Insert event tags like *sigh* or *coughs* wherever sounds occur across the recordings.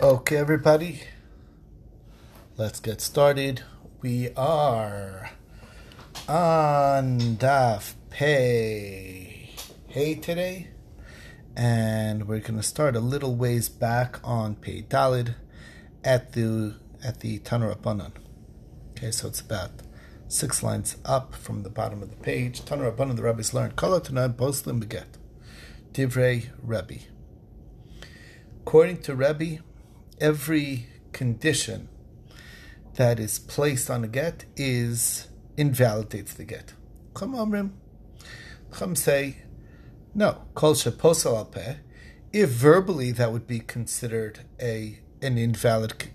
Okay, everybody, let's get started. We are on Daf Pei Hey today, and we're going to start a little ways back on Pei Dalid at the at the Tanur Abanan. Okay, so it's about six lines up from the bottom of the page. Tanur Abanan, the rabbis learned Kala Tanai Boslim Beget Divrei Rebbe. According to Rebbe, every condition that is placed on a get is invalidates the get. Come Amrim. Come say, no, kol al peh. If verbally that would be considered a an invalid,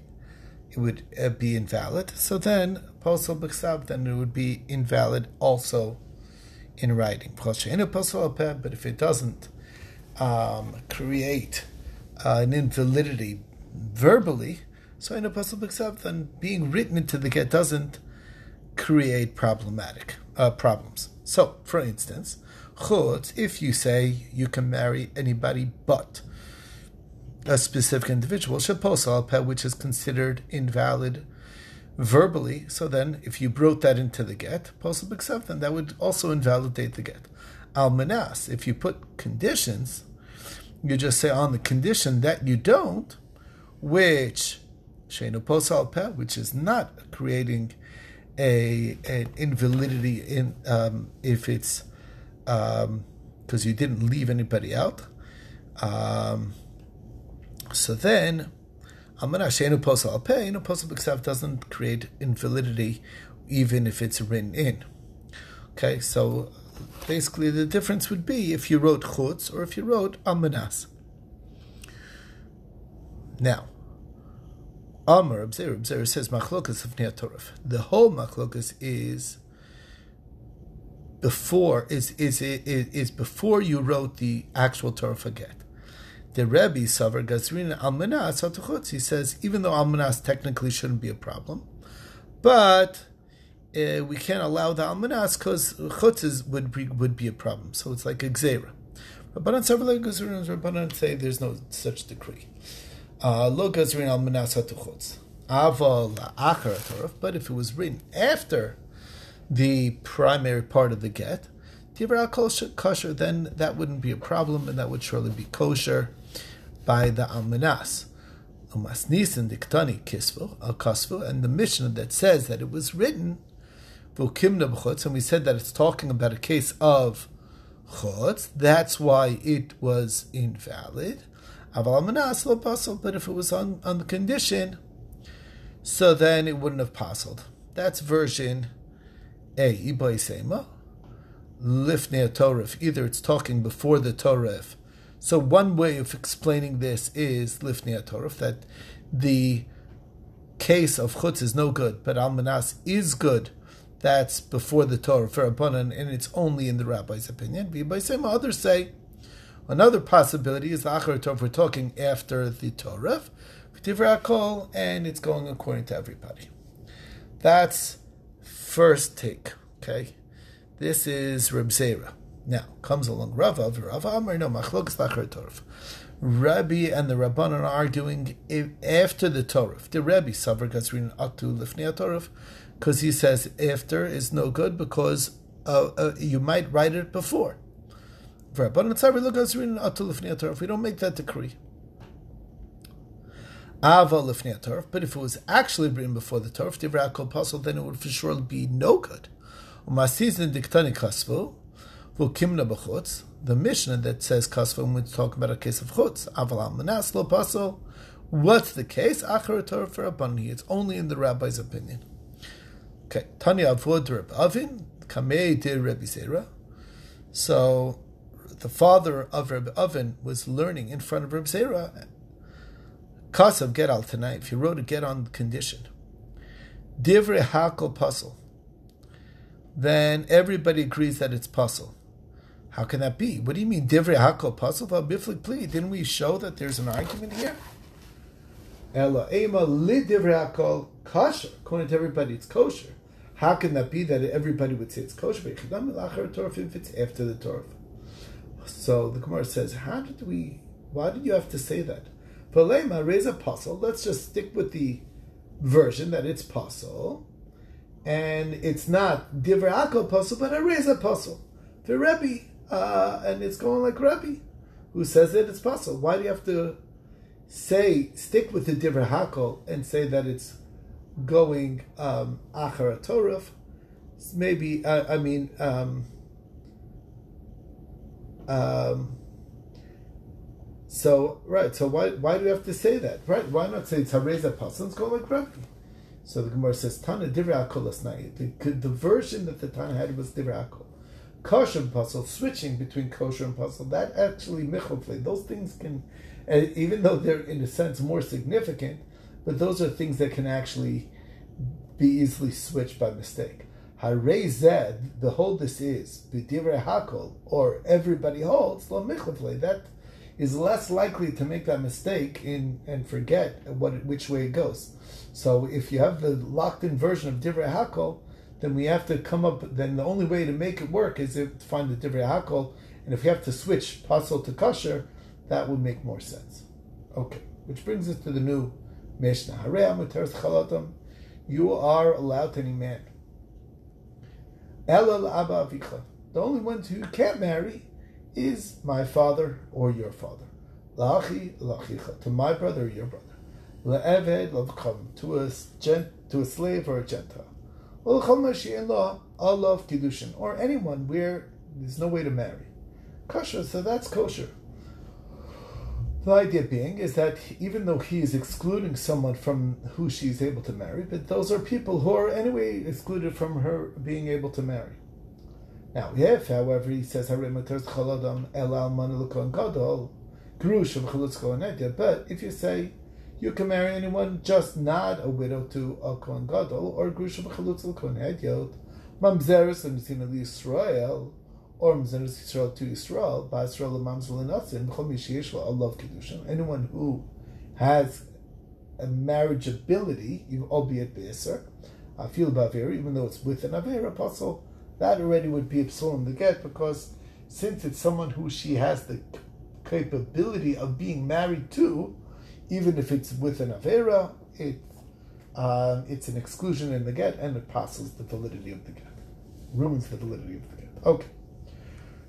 it would uh, be invalid. So then posal b'ksav, then it would be invalid also in writing. In But if it doesn't um, create uh, an invalidity verbally, so in a pasal b'ksav, then being written into the get doesn't create problematic uh, problems. So, for instance, chutz, if you say you can marry anybody but a specific individual, shaposal peh, which is considered invalid verbally. So then, if you wrote that into the get, posal b'ksav, then that would also invalidate the get. Almanas, if you put conditions, you just say on the condition that you don't, which Shenu Posal Peh, which is not creating a an invalidity in um, if it's because um, you didn't leave anybody out. Um, so then, Amana Shenu Posal Peh, Shenu Posal B'Ksav doesn't create invalidity even if it's written in. Okay, so basically the difference would be if you wrote chutz or if you wrote amanas. Now, Amr Abzer Abzer says machlokas of Torah. The whole machlokas is before is, is is is before you wrote the actual Torah get. The Rebbe Savar Gazrin Almanas Atachutz. He says even though Almanas technically shouldn't be a problem, but uh, we can't allow the Almanas because chutzes would be would be a problem. So it's like a gzera. Rabbanan Savar Gazrin Rabbanan say there's no such decree. Lo gazrin al manas hatuchutz. Aval achar But if it was written after the primary part of the get, kosher, then that wouldn't be a problem, and that would surely be kosher by the almanas. Umas nisan diktani kisvu al and the Mishnah that says that it was written and we said that it's talking about a case of chutz. That's why it was invalid. But if it was on, on the condition, so then it wouldn't have puzzled. That's version A. Ibai Sema. Lifnei Torah. Either it's talking before the Torah. So one way of explaining this is Lifnei Torah, that the case of chutz is no good, but almanas is good. That's before the Torah for Rabbanan, and it's only in the rabbi's opinion. Others say Another possibility is the Achar Torah, we're talking after the Torah, and it's going according to everybody. That's first take, okay? This is Reb Zera. Now, comes along Rava, Rava Amar, no, Machlokas Achar Torah. Rabbi and the Rabbanon are arguing after the Torah. The Rabbi Savar Gazrin Atu Lifnei Torah, because he says after is no good because uh, uh, you might write it before. If we don't make that decree. But if it was actually written before the Torah, divrei kol pasul, then it would for sure be no good. The Mishnah that says kasvu, when we talk about a case of chutz, aval manas lo pasul. What's the case? Achar Torah for Abani. It's only in the rabbi's opinion. Okay, Tanya avod Reb Avin, kamei dir Rebbe. So the father of Reb Oven was learning in front of Reb Zera. Kasav get al tonight. If you wrote a get on condition, Divre hakol puzzle, then everybody agrees that it's puzzle. How can that be? What do you mean Divre hakol puzzle? Biflik plea. Didn't we show that there's an argument here? Ela ema li divre hakol kosher. According to everybody, it's kosher. How can that be that everybody would say it's kosher? But If it's after the Torah. So the Gemara says, how did we? Why did you have to say that? Polema raise a puzzle. Let's just stick with the version that it's puzzle, and it's not divrei hakol puzzle, but a reza puzzle. The Rebbe, uh, and it's going like Rebbe, who says that it's puzzle. Why do you have to say stick with the divrei hakol and say that it's going um, achar Torah? Maybe uh, I mean. Um, um, so right, so why why do we have to say that? Right? Why not say it's hareza pasul? Let's go like Rabbi. So the Gemara says Tana divrei akol the, the version that the Tana had was divrei akol. Kosher and pasul, switching between kosher and pasul, that actually michlofle. Those things can, uh, even though they're in a sense more significant, but those are things that can actually be easily switched by mistake. Harei zed, the hold this is b'divrei hakol, or everybody holds lo. That is less likely to make that mistake in and forget what which way it goes. So if you have the locked-in version of divrei hakol, then we have to come up. Then the only way to make it work is to find the divrei hakol, and if you have to switch pasul to kosher, that would make more sense. Okay, which brings us to the new Mishnah. You are allowed to any man Abba. The only ones who can't marry is my father or your father. La'achi lachicha. To my brother or your brother. La'eved lavkam. To a, gent, to a slave or a Gentile. Allah Kiddushin. Or anyone where there's no way to marry. Kosher, so that's kosher. The idea being is that even though he is excluding someone from who she is able to marry, but those are people who are anyway excluded from her being able to marry. Now, if, however, he says, Harimaters Chaladam El Almanulukon Gadol, Grush of Chalutzko but if you say you can marry anyone, just not a widow to a Kohen Gadol, or Grush of Hedyot, Mamzeres and Israel, or Mzeres Yisrael to Yisrael, Ba'Yisrael Mamzel Inatzin, B'chol Mishiyeshla, Allah Kedushin. Anyone who has a marriageability, albeit Be'eser, feel Bavir, even though it's with an Aver apostle, that already would be a psalm the get, because since it's someone who she has the capability of being married to, even if it's with an Avera, it, um, it's an exclusion in the get, and it passes the validity of the get, ruins the validity of the get. Okay.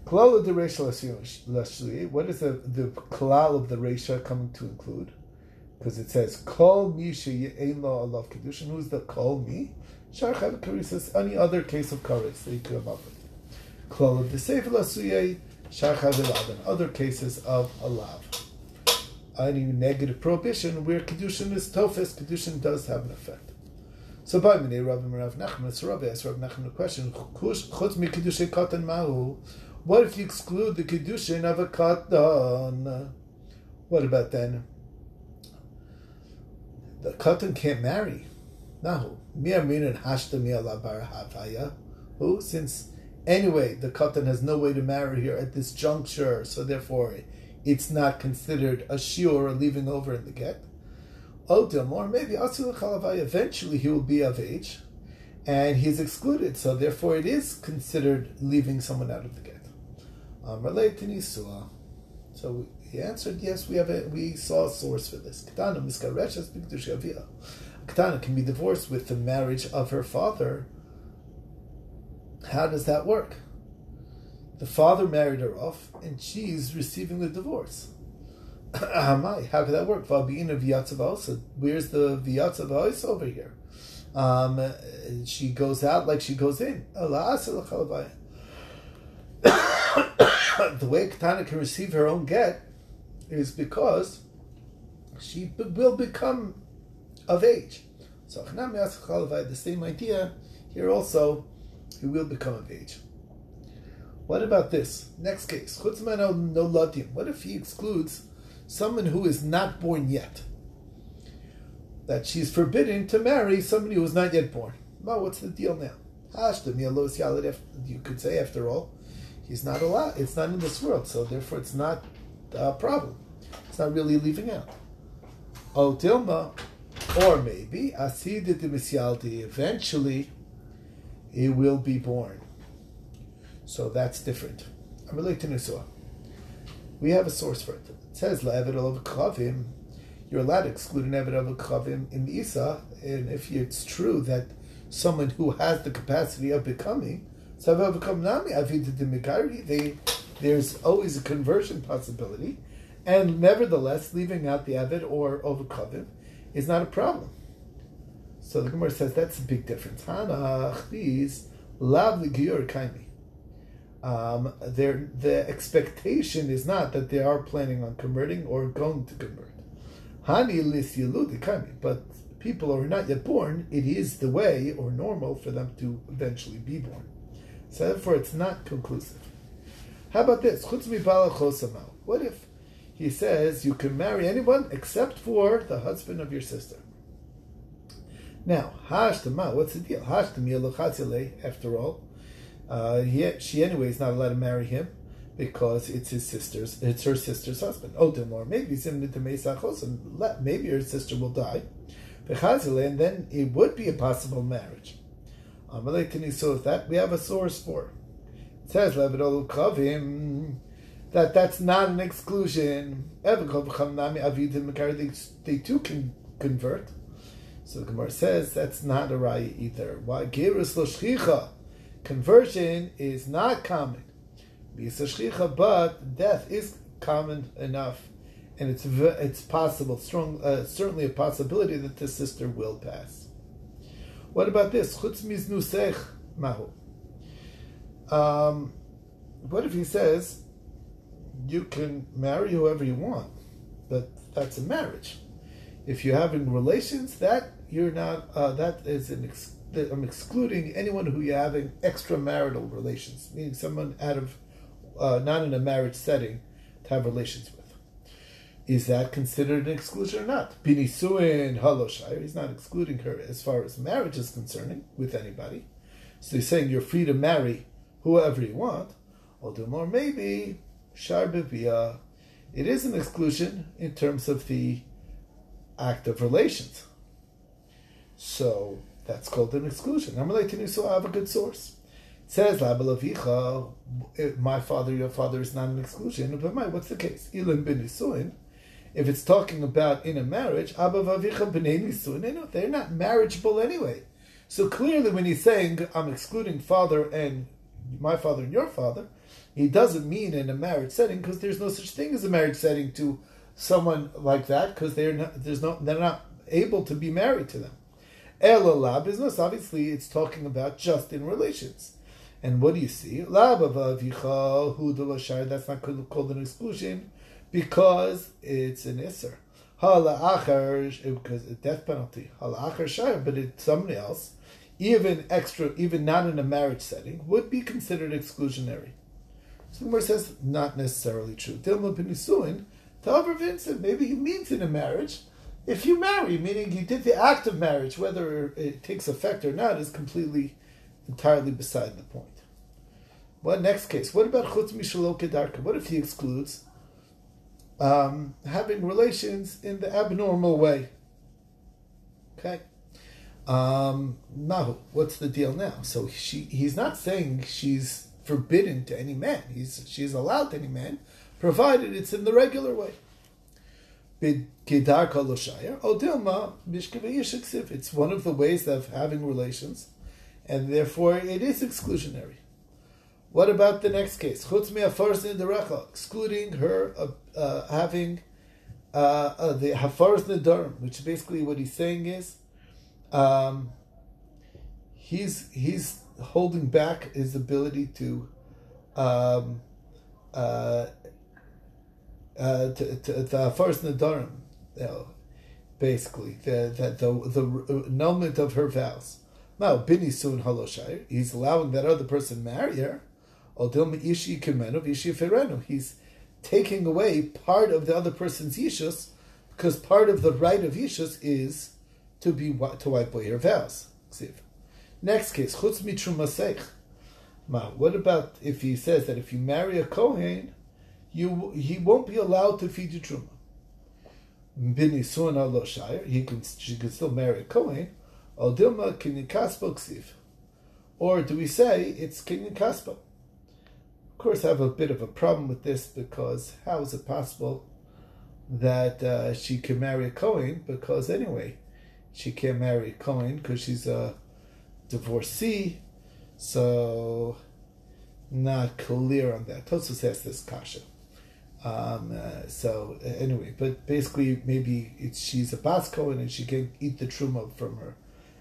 Klal of the Resha what is the, the klal of the Resha coming to include? Because it says, Kol mi she'ye'en lo alav kedushin. Who's the kol mi? Shar chav any other case of karis that you could come up with. Klal of the Sefer Lasuye, shar chav other cases of alav. Any negative prohibition where kedushin is tofes, kedushin does have an effect. So by Minei Rav Rav Nachman, so Rav asked Rav Nachman a question, Chutz mi kedushin katan mahu, what if you exclude the kedushin of a katan? What about then? The katan can't marry. No. Who? Since anyway, the katan has no way to marry here at this juncture, so therefore it's not considered a shiur or leaving over in the get. Oh, Odom, or maybe eventually he will be of age, and he's excluded, so therefore it is considered leaving someone out of the get related to Nisua. So he answered, yes, we have a, we saw a source for this. Katana miskareshes b'kedusha Katana can be divorced with the marriage of her father. How does that work? The father married her off, and she's receiving the divorce. *coughs* How could that work? Where's the viyatzav over here? Um, she goes out like she goes in. *coughs* *coughs* the way Katana can receive her own get is because she will become of age. So the same idea here also, he will become of age. What about this? Next case. No What if he excludes someone who is not born yet? That she's forbidden to marry somebody who is not yet born. Well, what's the deal now? You could say, after all, he's not allowed. It's not in this world, so therefore it's not a problem. It's not really leaving out. Oh, Dilma, or maybe Asidit Misyalti, eventually he will be born. So that's different. I'm related to Nisua. We have a source for it. It says Le'evet Olav Klavim. you're allowed to exclude an Eved of Kavim in Isa, and if it's true that someone who has the capacity of becoming, they, there's always a conversion possibility, and nevertheless, leaving out the Eved or Ovakavim is not a problem. So the Gemara says that's a big difference. Hanach, these, lav the kaimi um, the expectation is not that they are planning on converting or going to convert. Hani lis but people who are not yet born, it is the way or normal for them to eventually be born. So therefore, it's not conclusive. How about this? What if he says you can marry anyone except for the husband of your sister? Now, what's the deal? After all, uh, he, she anyway is not allowed to marry him because it's his sister's, it's her sister's husband. Oh, more maybe maybe her sister will die, and then it would be a possible marriage. That we have a source for. It says that that's not an exclusion. They, too can convert. So the Gemara says that's not a raya either. Why? Conversion is not common. But death is common enough, and it's it's possible, strong, uh, certainly a possibility that the sister will pass. What about this? Chutz miznusech mahu. Um, what if he says you can marry whoever you want, but that's a marriage? If you're having relations, that you're not. Uh, that is an. Ex- I'm excluding anyone who you're having extramarital relations, meaning someone out of uh, not in a marriage setting to have relations with. Is that considered an exclusion or not? Binisuin haloshayr, he's not excluding her as far as marriage is concerning with anybody. So he's saying you're free to marry whoever you want. Do more, maybe sharbivia. It is an exclusion in terms of the act of relations. So that's called an exclusion. I'm relating to you, so I have a good source. It says my father, your father is not an exclusion. But my, what's the case? Ilim bin If it's talking about in a marriage, they're not marriageable anyway. So clearly, when he's saying I'm excluding father and my father and your father, he doesn't mean in a marriage setting because there's no such thing as a marriage setting to someone like that because they're not, there's no they're not able to be married to them. Elala business, obviously, it's talking about just in relations. And what do you see? That's not called an exclusion because it's an isser. Because a death penalty. But it's somebody else, even extra, even not in a marriage setting, would be considered exclusionary. So the says not necessarily true. Dilma Penisuin, however, Vincent, maybe he means in a marriage if you marry, meaning you did the act of marriage, whether it takes effect or not, is completely, entirely beside the point. What next case? What about chutz mishalo kedarka? What if he excludes um, having relations in the abnormal way? Okay. Um, now, what's the deal now? So she, he's not saying she's forbidden to any man. He's she's allowed to any man, provided it's in the regular way. It's one of the ways of having relations, and therefore it is exclusionary. What about the next case? Excluding her uh, uh, having uh, uh, the hafaras nedarim, which basically what he's saying is, um, he's he's holding back his ability to um, uh, uh, to, to, the first Nadarim, you know, basically, the, the, the, the annulment of her vows. Now, Bini Sun Haloshai, he's allowing that other person marry her. He's taking away part of the other person's Yishus, because part of the right of Yishus is to be to wipe away her vows. Next case, Chutz. What about if he says that if you marry a Kohen, you he won't be allowed to feed you truma. He can she can still marry a kohen. Or do we say it's kinikaspo? Course, I have a bit of a problem with this because how is it possible that uh, she can marry a Cohen because anyway, she can't marry a Cohen because she's a divorcee. So not clear on that. Tosfos has this kasha. Um, uh, so uh, anyway, but basically maybe she's a bas Cohen and she can eat the truma from her.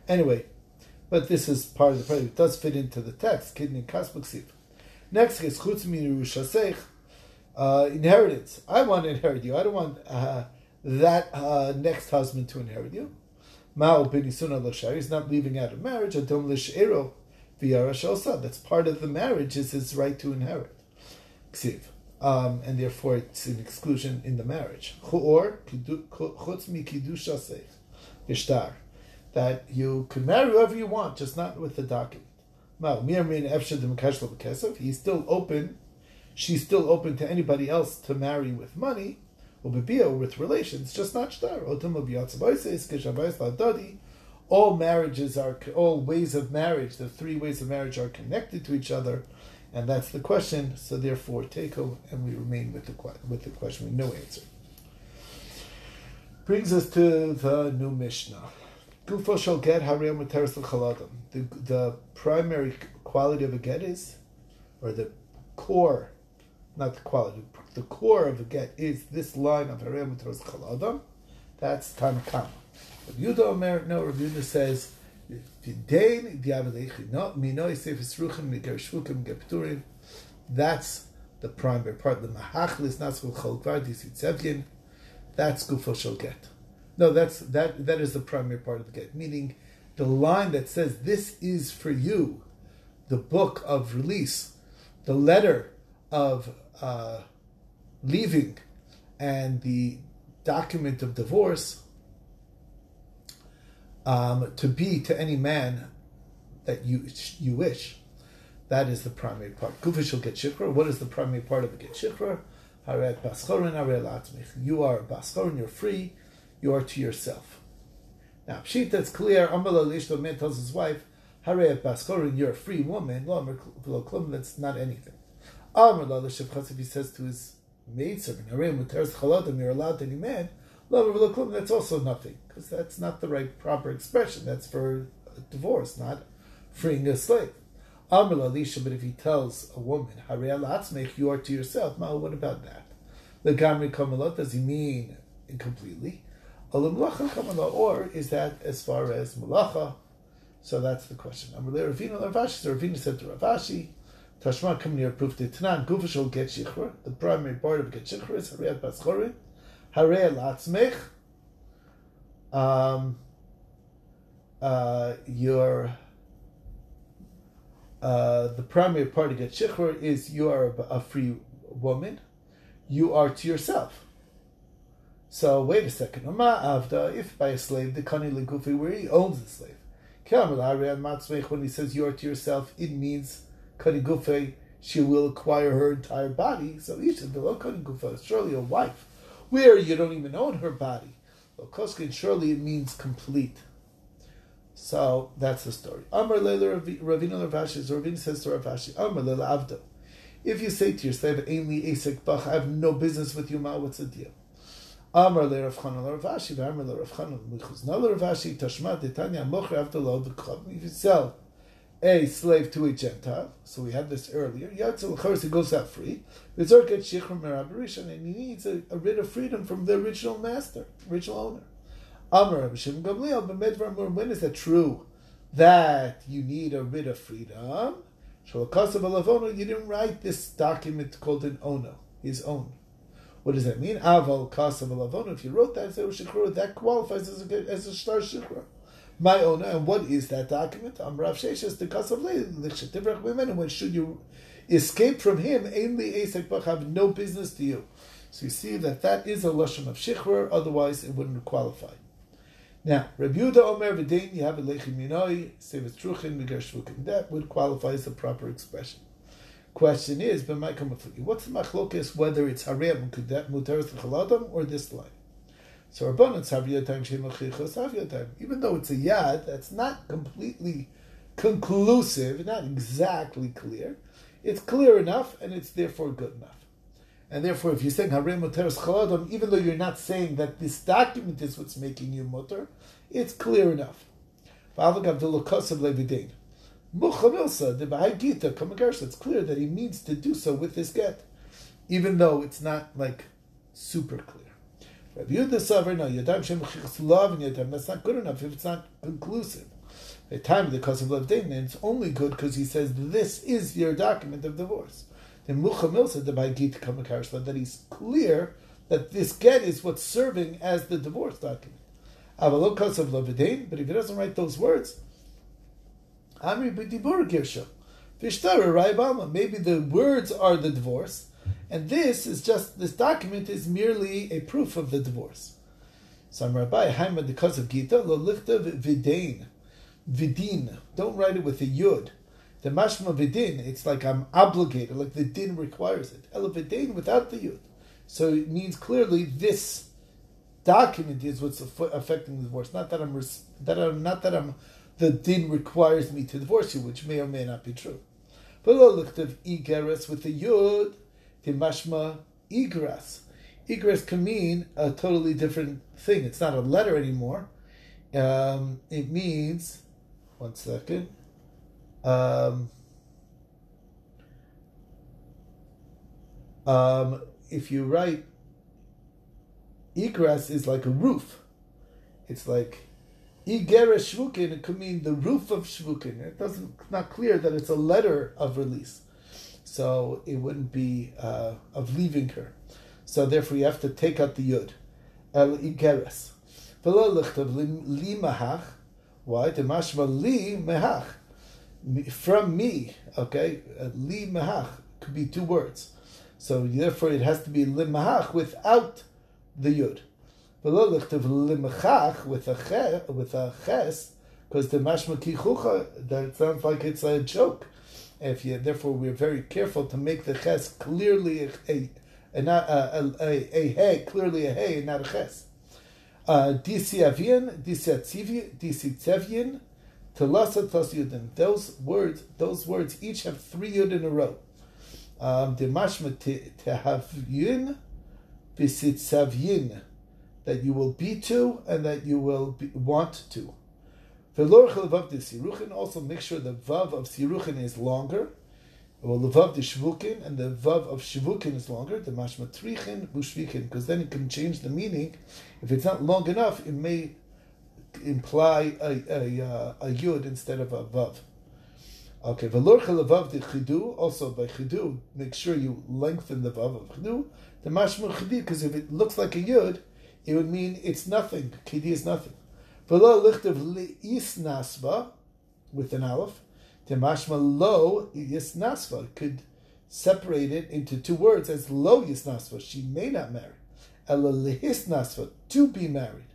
Anyway, but this is part of the problem. It does fit into the text. Kidney kasbuksiv. Next is chutz min uh, inheritance. I want to inherit you. I don't want uh, that uh, next husband to inherit you. Ma'u binisuna l'shari. He's not leaving out of marriage. Adom l'sheiro v'yara That's part of the marriage. Is his right to inherit. Ksiv. Um, and therefore it's an exclusion in the marriage. Or chutz mi. That you can marry whoever you want, just not with the document. He's still open she's still open to anybody else to marry with money, or with relations, just not shtar. All marriages are, all ways of marriage, the three ways of marriage are connected to each other, and that's the question. So therefore, take and we remain with the with the question with no answer. Brings us to the new Mishnah. Gufo shall get the The primary quality of a get is, or the core not the quality. The core of a get is this line of Harem Mitros Chaladam. That's Tanakama. But Yudah Omer, no, Rav Yudah says, that's the primary part. The mahachlis naskul cholkvar That's gufo shel get. No, that's that. That is the primary part of the get. Meaning, the line that says this is for you, the book of release, the letter of uh, leaving and the document of divorce um, to be to any man that you you wish. That is the primary part. Will get shikra. What is the primary part of the get shikra? You are baschorin. You're free. You are to yourself. Now, pshit that's clear. Ambala lishto man tells his wife, Haret baschorin. You're a free woman. That's not anything. If he says to his maidservant, you're allowed to any man, that's also nothing, because that's not the right proper expression. That's for divorce, not freeing a slave. Amr Alisha, but if he tells a woman, make you are to yourself, Ma, what about that? The Gamri Kamalot, does he mean incompletely? Or is that as far as Malacha? So that's the question. Ravina Ravashi, said to Ravashi, Tashma coming here proof the Tanan Gufa get shichra. The primary part of get shichra is Harei Baschorin. Harei Latzmech. Um, uh, your uh, the primary part of get shichra is you are a free woman. You are to yourself. So wait a second. If by a slave, the kani legufi where he owns the slave. When he says you are to yourself, it means Kadigufe, she will acquire her entire body. So Isha below Kadigufe, surely a wife, where you don't even own her body. Well, Koskin, surely it means complete. So that's the story. Amar Leila Ravina Ravashi, Ravina says to Ravashi, Amar Leila Avdo. If you say to your slave, Ainli Asik Bach, I have no business with you, Ma, what's the deal? Amar le Rav Chanan Ravashi, Amar le Rav Chanan, Michuz Nal Ravashi, Tashmat, Detanya, Mocher, Avdo, V'Kchav. If you sell a slave to a Gentile. So we had this earlier. Yatzel Charis, he goes out free. Vizor gets Shechrim Merabarishan, and he needs a, a writ of freedom from the original master, original owner. Amar Abishim Gamliel, B'medvar when is that true? That you need a writ of freedom. Shalakasav you didn't write this document called an ono, his own. What does that mean? Aval kasav If you wrote that, say that qualifies as a, as a star shikra my owner, and uh, what is that document? I'm Rav Sheshes, the Kasav women, when should you escape from him, ainly Bach have no business to you. So you see that that is a Lashon of Shichrer, otherwise it wouldn't qualify. Now, Rabbi Yehuda Omer V'dein have a Lechim Minoi, Sevet Truchin, Megar That would qualify as the proper expression. Question is, what's the machlokes whether it's Harem Mutaris Chaladam or this line? So Rabbanan time Even though it's a yad, that's not completely conclusive, not exactly clear. It's clear enough, and it's therefore good enough. And therefore, if you're saying Harei Muteres Chaladam, even though you're not saying that this document is what's making you mutter, it's clear enough. It's clear that he means to do so with this get, even though it's not like super clear. Rav Yehuda Savar, no, Yadam Shem Love and Yadam, that's not good enough if it's not conclusive. The time the cause of love and it's only good because he says this is your document of divorce. Then Mucha Milsa, the Gita Kamakarsla, that he's clear that this get is what's serving as the divorce document. Avalo cause of love but if he doesn't write those words, Amri B'dibur. Vishtara Maybe the words are the divorce, and this is just this document is merely a proof of the divorce. Some Rabbi Haimad because of Gita lo lichtav vidain vidin. Don't write it with a yud. The mashma vidin. It's like I'm obligated, like the din requires it. El vidain without the yud. So it means clearly this document is what's affecting the divorce. Not that I'm that I'm not that I'm the din requires me to divorce you, which may or may not be true. But lo lichtav igeres with the yud Timashma igras. Igras can mean a totally different thing. It's not a letter anymore. Um, it means, one second. Um, um, if you write, igras is like a roof. It's like Igeres Shvukin, it could mean the roof of Shvukin. It doesn't not clear that it's a letter of release so it wouldn't be uh, of leaving her. So therefore, you have to take out the yud. El igeres. V'lo. Why? Li mehach. From me, okay? Uh, li mehach could be two words. So therefore, it has to be li without the yud. V'lo lichtav li mehach with a ches, with a ches, because the mashma kichucha, that sounds like it's a joke. If you, therefore, we're very careful to make the ches clearly a, a, not a, a, a, hey, clearly a hey, and not a ches. Uh, disi avian, telasa yudin. Those words, those words each have three yud in a row. Um, the mashma tehavyin, bisitzavyin, that you will be to and that you will be, want to. Also make sure the vav of siruchin is longer. Well, the vav de shvukin and the vav of shvukin is longer. The mashma trichin bushvikin, because then it can change the meaning. If it's not long enough, it may imply a, a, a, a yud instead of a vav. Okay, velorch levav de chidu. Also by chidu, make sure you lengthen the vav of chidu. The mashma chidi, because if it looks like a yud, it would mean it's nothing. Kidi is nothing. V'lo lichtav li'isnasva, with an aleph, temashma lo yisnasva, could separate it into two words as lo yisnasva, she may not marry. Ela lihisnasva, to be married,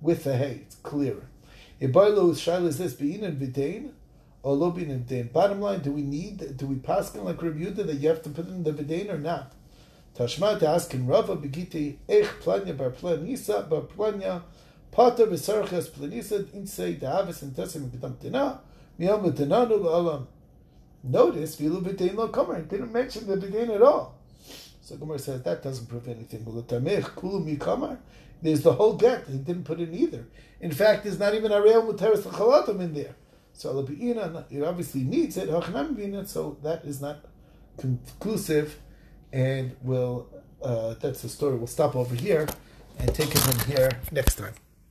with a hey, it's clearer. Ibarlo shaila is this, bein and videin, or lo bein and videin. Bottom line, do we need, do we pass like Yehuda that you have to put in the videin or not? Tashma to ask in Rava begiti ech planya bar planisa bar planya Pater v'sarches planisad insei da'avis and tesim b'dam tina miyam v'tinanu la'alam. Notice vilu b'tein lo kamer. Didn't mention the b'tein at all. So Gomer says that doesn't prove anything. There's the whole get. He didn't put in either. In fact, there's not even a real muteris chalatim in there. So Alabiyina, it obviously needs it. So that is not conclusive, and we'll uh, that's the story. We'll stop over here and take it from here next time.